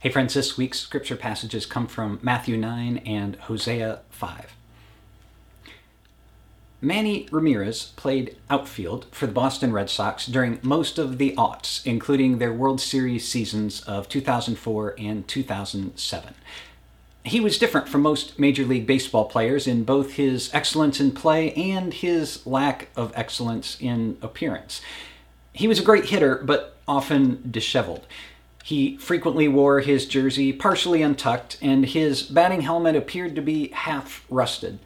Hey friends, this week's scripture passages come from Matthew 9 and Hosea 5. Manny Ramirez played outfield for the Boston Red Sox during most of the aughts, including their World Series seasons of 2004 and 2007. He was different from most Major League Baseball players in both his excellence in play and his lack of excellence in appearance. He was a great hitter, but often disheveled. He frequently wore his jersey partially untucked, and his batting helmet appeared to be half rusted.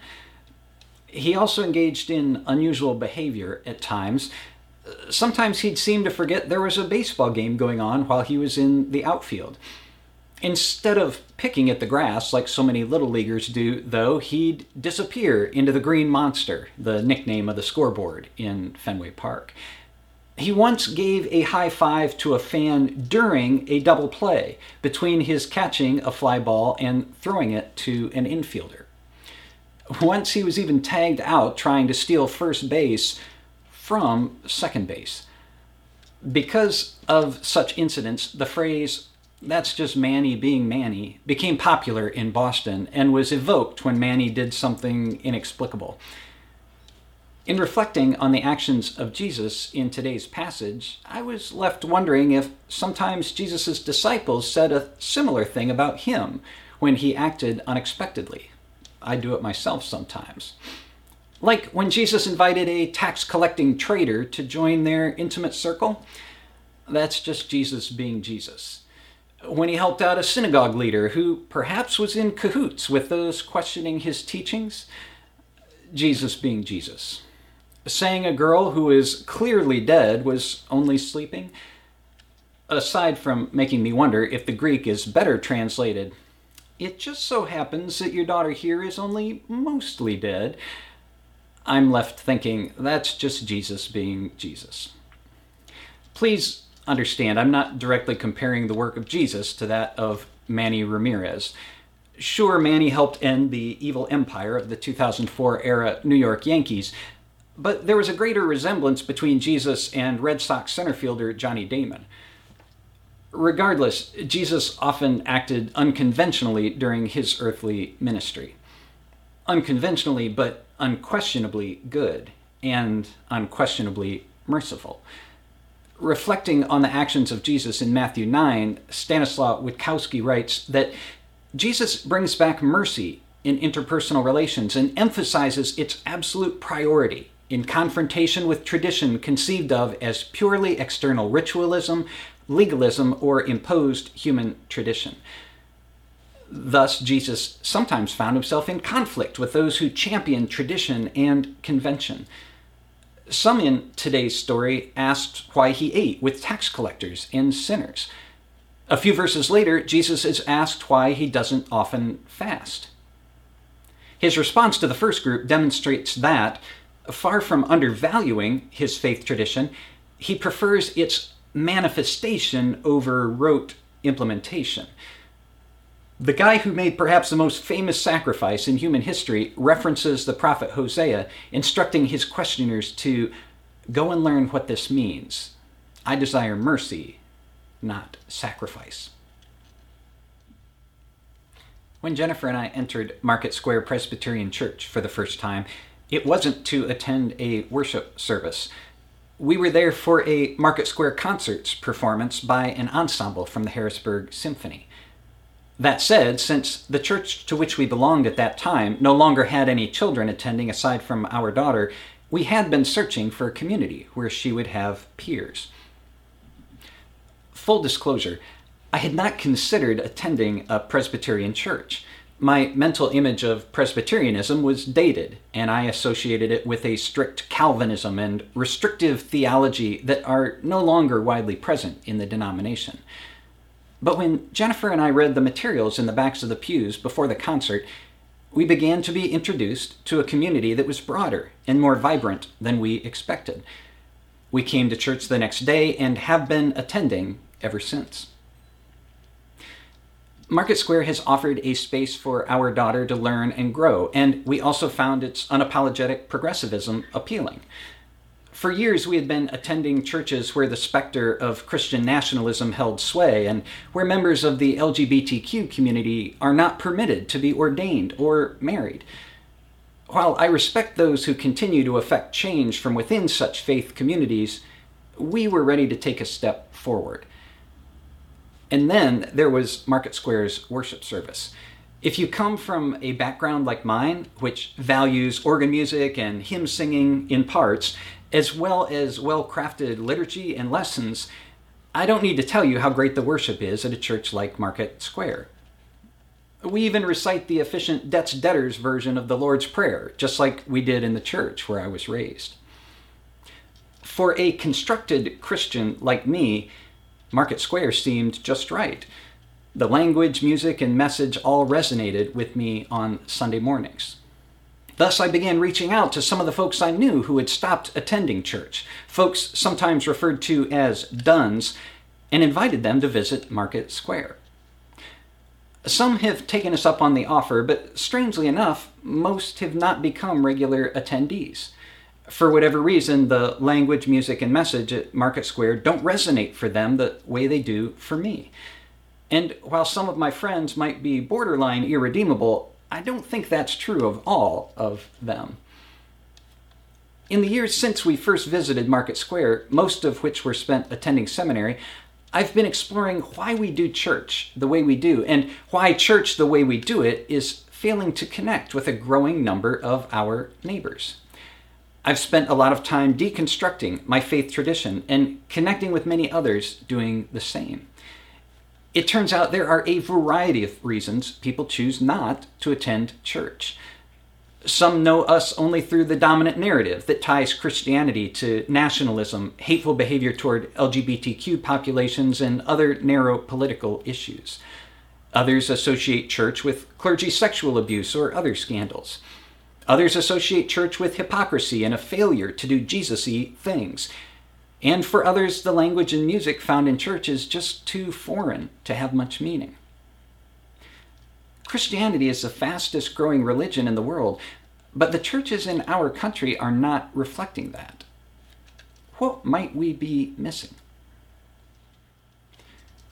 He also engaged in unusual behavior at times. Sometimes he'd seem to forget there was a baseball game going on while he was in the outfield. Instead of picking at the grass like so many little leaguers do, though, he'd disappear into the green monster, the nickname of the scoreboard in Fenway Park. He once gave a high five to a fan during a double play between his catching a fly ball and throwing it to an infielder. Once he was even tagged out trying to steal first base from second base. Because of such incidents, the phrase, that's just Manny being Manny, became popular in Boston and was evoked when Manny did something inexplicable. In reflecting on the actions of Jesus in today's passage, I was left wondering if sometimes Jesus' disciples said a similar thing about him when he acted unexpectedly. I do it myself sometimes. Like when Jesus invited a tax collecting trader to join their intimate circle, that's just Jesus being Jesus. When he helped out a synagogue leader who perhaps was in cahoots with those questioning his teachings, Jesus being Jesus saying a girl who is clearly dead was only sleeping, aside from making me wonder if the Greek is better translated, it just so happens that your daughter here is only mostly dead, I'm left thinking that's just Jesus being Jesus. Please understand, I'm not directly comparing the work of Jesus to that of Manny Ramirez. Sure, Manny helped end the evil empire of the 2004 era New York Yankees, but there was a greater resemblance between Jesus and Red Sox center fielder Johnny Damon. Regardless, Jesus often acted unconventionally during his earthly ministry. Unconventionally, but unquestionably good and unquestionably merciful. Reflecting on the actions of Jesus in Matthew 9, Stanislaw Witkowski writes that Jesus brings back mercy in interpersonal relations and emphasizes its absolute priority in confrontation with tradition conceived of as purely external ritualism, legalism, or imposed human tradition. Thus, Jesus sometimes found himself in conflict with those who championed tradition and convention. Some in today's story asked why he ate with tax collectors and sinners. A few verses later, Jesus is asked why he doesn't often fast. His response to the first group demonstrates that far from undervaluing his faith tradition, he prefers its manifestation over rote implementation. The guy who made perhaps the most famous sacrifice in human history references the prophet Hosea, instructing his questioners to go and learn what this means. I desire mercy, not sacrifice. When Jennifer and I entered Market Square Presbyterian Church for the first time, it wasn't to attend a worship service. We were there for a Market Square Concerts performance by an ensemble from the Harrisburg Symphony. That said, since the church to which we belonged at that time no longer had any children attending aside from our daughter, we had been searching for a community where she would have peers. Full disclosure, I had not considered attending a Presbyterian church my mental image of Presbyterianism was dated, and I associated it with a strict Calvinism and restrictive theology that are no longer widely present in the denomination. But when Jennifer and I read the materials in the backs of the pews before the concert, we began to be introduced to a community that was broader and more vibrant than we expected. We came to church the next day and have been attending ever since. Market Square has offered a space for our daughter to learn and grow, and we also found its unapologetic progressivism appealing. For years, we had been attending churches where the specter of Christian nationalism held sway and where members of the LGBTQ community are not permitted to be ordained or married. While I respect those who continue to effect change from within such faith communities, we were ready to take a step forward. And then there was Market Square's worship service. If you come from a background like mine, which values organ music and hymn singing in parts, as well as well crafted liturgy and lessons, I don't need to tell you how great the worship is at a church like Market Square. We even recite the efficient debt's debtors version of the Lord's Prayer, just like we did in the church where I was raised. For a constructed Christian like me, Market Square seemed just right. The language, music, and message all resonated with me on Sunday mornings. Thus, I began reaching out to some of the folks I knew who had stopped attending church, folks sometimes referred to as dones, and invited them to visit Market Square. Some have taken us up on the offer, but strangely enough, most have not become regular attendees. For whatever reason, the language, music, and message at Market Square don't resonate for them the way they do for me. And while some of my friends might be borderline irredeemable, I don't think that's true of all of them. In the years since we first visited Market Square, most of which were spent attending seminary, I've been exploring why we do church the way we do, and why church the way we do it is failing to connect with a growing number of our neighbors. I've spent a lot of time deconstructing my faith tradition and connecting with many others doing the same. It turns out there are a variety of reasons people choose not to attend church. Some know us only through the dominant narrative that ties Christianity to nationalism, hateful behavior toward LGBTQ populations, and other narrow political issues. Others associate church with clergy sexual abuse or other scandals. Others associate church with hypocrisy and a failure to do Jesus y things. And for others, the language and music found in church is just too foreign to have much meaning. Christianity is the fastest growing religion in the world, but the churches in our country are not reflecting that. What might we be missing?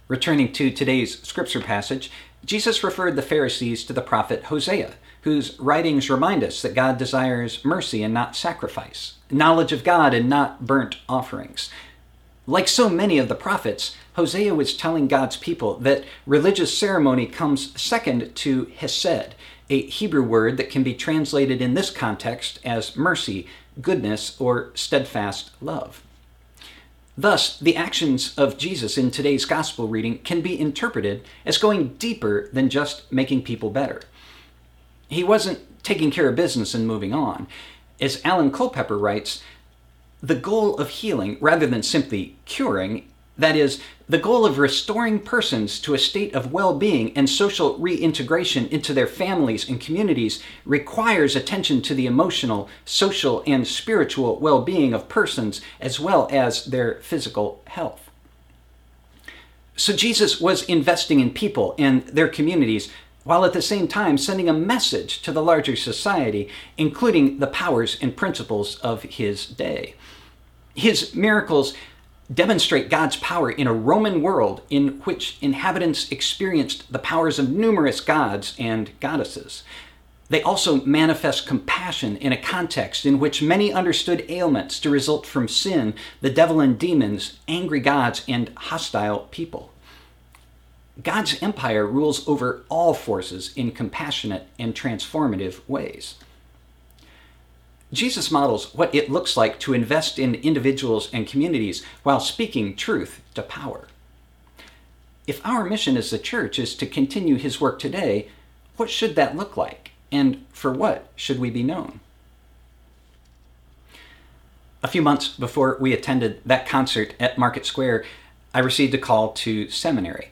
Returning to today's scripture passage, Jesus referred the Pharisees to the prophet Hosea, whose writings remind us that God desires mercy and not sacrifice, knowledge of God and not burnt offerings. Like so many of the prophets, Hosea was telling God's people that religious ceremony comes second to hesed, a Hebrew word that can be translated in this context as mercy, goodness, or steadfast love. Thus, the actions of Jesus in today's gospel reading can be interpreted as going deeper than just making people better. He wasn't taking care of business and moving on. As Alan Culpepper writes, the goal of healing, rather than simply curing, that is, the goal of restoring persons to a state of well being and social reintegration into their families and communities, requires attention to the emotional, social, and spiritual well being of persons as well as their physical health. So Jesus was investing in people and their communities while at the same time sending a message to the larger society, including the powers and principles of his day. His miracles demonstrate God's power in a Roman world in which inhabitants experienced the powers of numerous gods and goddesses. They also manifest compassion in a context in which many understood ailments to result from sin, the devil and demons, angry gods, and hostile people. God's empire rules over all forces in compassionate and transformative ways. Jesus models what it looks like to invest in individuals and communities while speaking truth to power. If our mission as the church is to continue his work today, what should that look like? And for what should we be known? A few months before we attended that concert at Market Square, I received a call to seminary.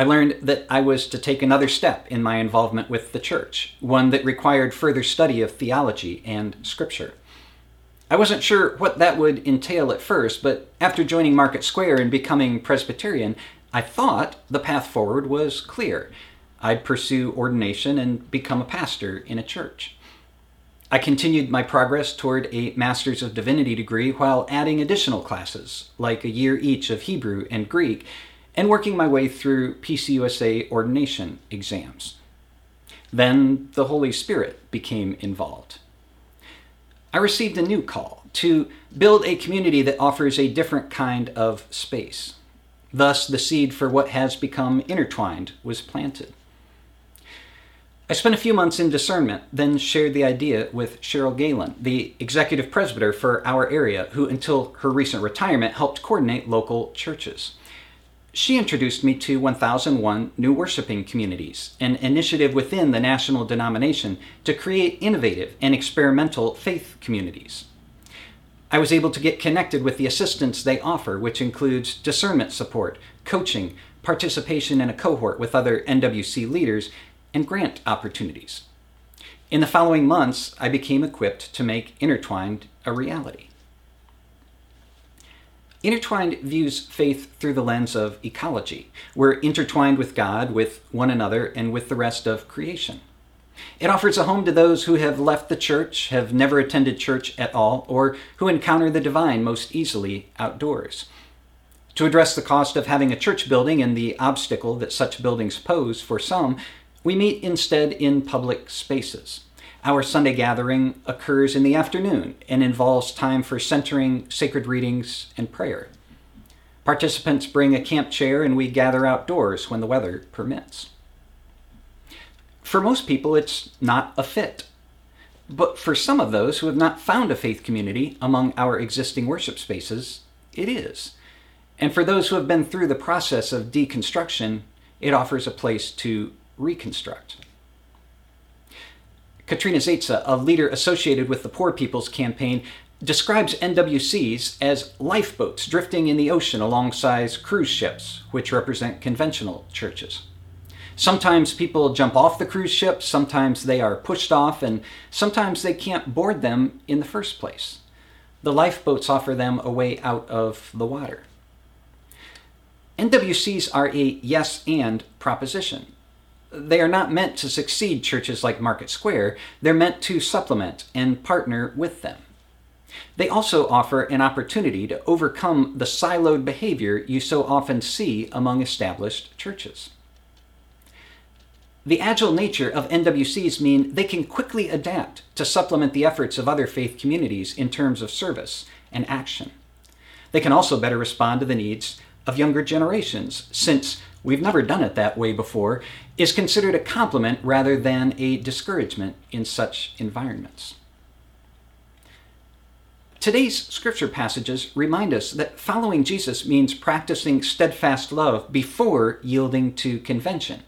I learned that I was to take another step in my involvement with the church, one that required further study of theology and scripture. I wasn't sure what that would entail at first, but after joining Market Square and becoming Presbyterian, I thought the path forward was clear. I'd pursue ordination and become a pastor in a church. I continued my progress toward a Master's of Divinity degree while adding additional classes, like a year each of Hebrew and Greek, and working my way through PCUSA ordination exams. Then the Holy Spirit became involved. I received a new call to build a community that offers a different kind of space. Thus, the seed for what has become intertwined was planted. I spent a few months in discernment, then shared the idea with Cheryl Galen, the executive presbyter for our area, who until her recent retirement helped coordinate local churches. She introduced me to 1001 New Worshiping Communities, an initiative within the national denomination to create innovative and experimental faith communities. I was able to get connected with the assistance they offer, which includes discernment support, coaching, participation in a cohort with other NWC leaders, and grant opportunities. In the following months, I became equipped to make Intertwined a reality. Intertwined views faith through the lens of ecology. We're intertwined with God, with one another, and with the rest of creation. It offers a home to those who have left the church, have never attended church at all, or who encounter the divine most easily outdoors. To address the cost of having a church building and the obstacle that such buildings pose for some, we meet instead in public spaces. Our Sunday gathering occurs in the afternoon and involves time for centering, sacred readings, and prayer. Participants bring a camp chair and we gather outdoors when the weather permits. For most people, it's not a fit. But for some of those who have not found a faith community among our existing worship spaces, it is. And for those who have been through the process of deconstruction, it offers a place to reconstruct. Katrina Zaitza, a leader associated with the Poor People's Campaign, describes NWCs as lifeboats drifting in the ocean alongside cruise ships, which represent conventional churches. Sometimes people jump off the cruise ship, sometimes they are pushed off, and sometimes they can't board them in the first place. The lifeboats offer them a way out of the water. NWCs are a yes and proposition they are not meant to succeed churches like Market Square, they're meant to supplement and partner with them. They also offer an opportunity to overcome the siloed behavior you so often see among established churches. The agile nature of NWCs mean they can quickly adapt to supplement the efforts of other faith communities in terms of service and action. They can also better respond to the needs of younger generations, since we've never done it that way before, is considered a compliment rather than a discouragement in such environments. Today's scripture passages remind us that following Jesus means practicing steadfast love before yielding to convention,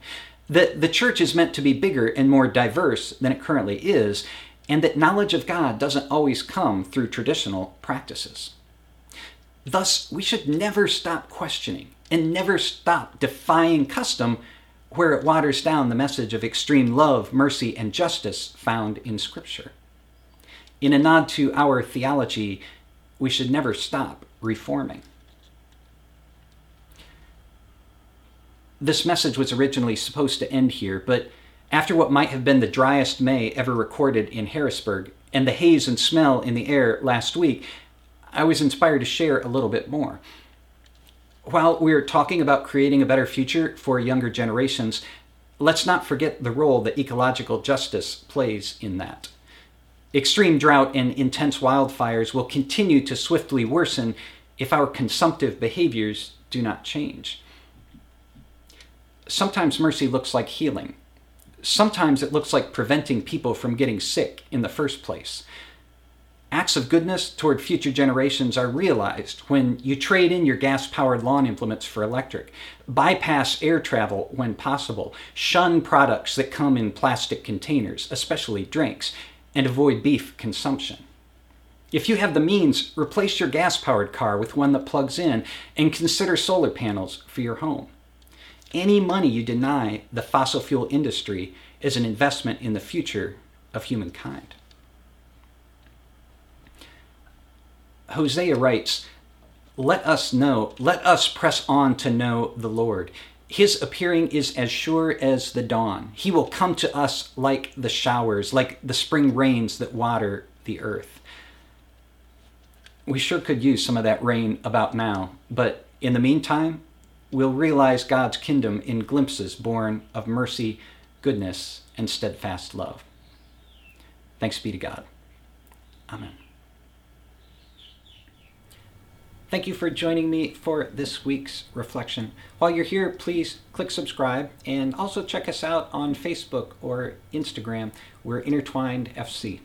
that the church is meant to be bigger and more diverse than it currently is, and that knowledge of God doesn't always come through traditional practices. Thus, we should never stop questioning and never stop defying custom where it waters down the message of extreme love, mercy, and justice found in Scripture. In a nod to our theology, we should never stop reforming. This message was originally supposed to end here, but after what might have been the driest May ever recorded in Harrisburg and the haze and smell in the air last week, I was inspired to share a little bit more. While we're talking about creating a better future for younger generations, let's not forget the role that ecological justice plays in that. Extreme drought and intense wildfires will continue to swiftly worsen if our consumptive behaviors do not change. Sometimes mercy looks like healing. Sometimes it looks like preventing people from getting sick in the first place. Acts of goodness toward future generations are realized when you trade in your gas powered lawn implements for electric, bypass air travel when possible, shun products that come in plastic containers, especially drinks, and avoid beef consumption. If you have the means, replace your gas powered car with one that plugs in and consider solar panels for your home. Any money you deny the fossil fuel industry is an investment in the future of humankind. Hosea writes, let us know, let us press on to know the Lord. His appearing is as sure as the dawn. He will come to us like the showers, like the spring rains that water the earth. We sure could use some of that rain about now, but in the meantime, we'll realize God's kingdom in glimpses born of mercy, goodness, and steadfast love. Thanks be to God. Amen. Thank you for joining me for this week's reflection. While you're here, please click subscribe and also check us out on Facebook or Instagram. We're Intertwined FC.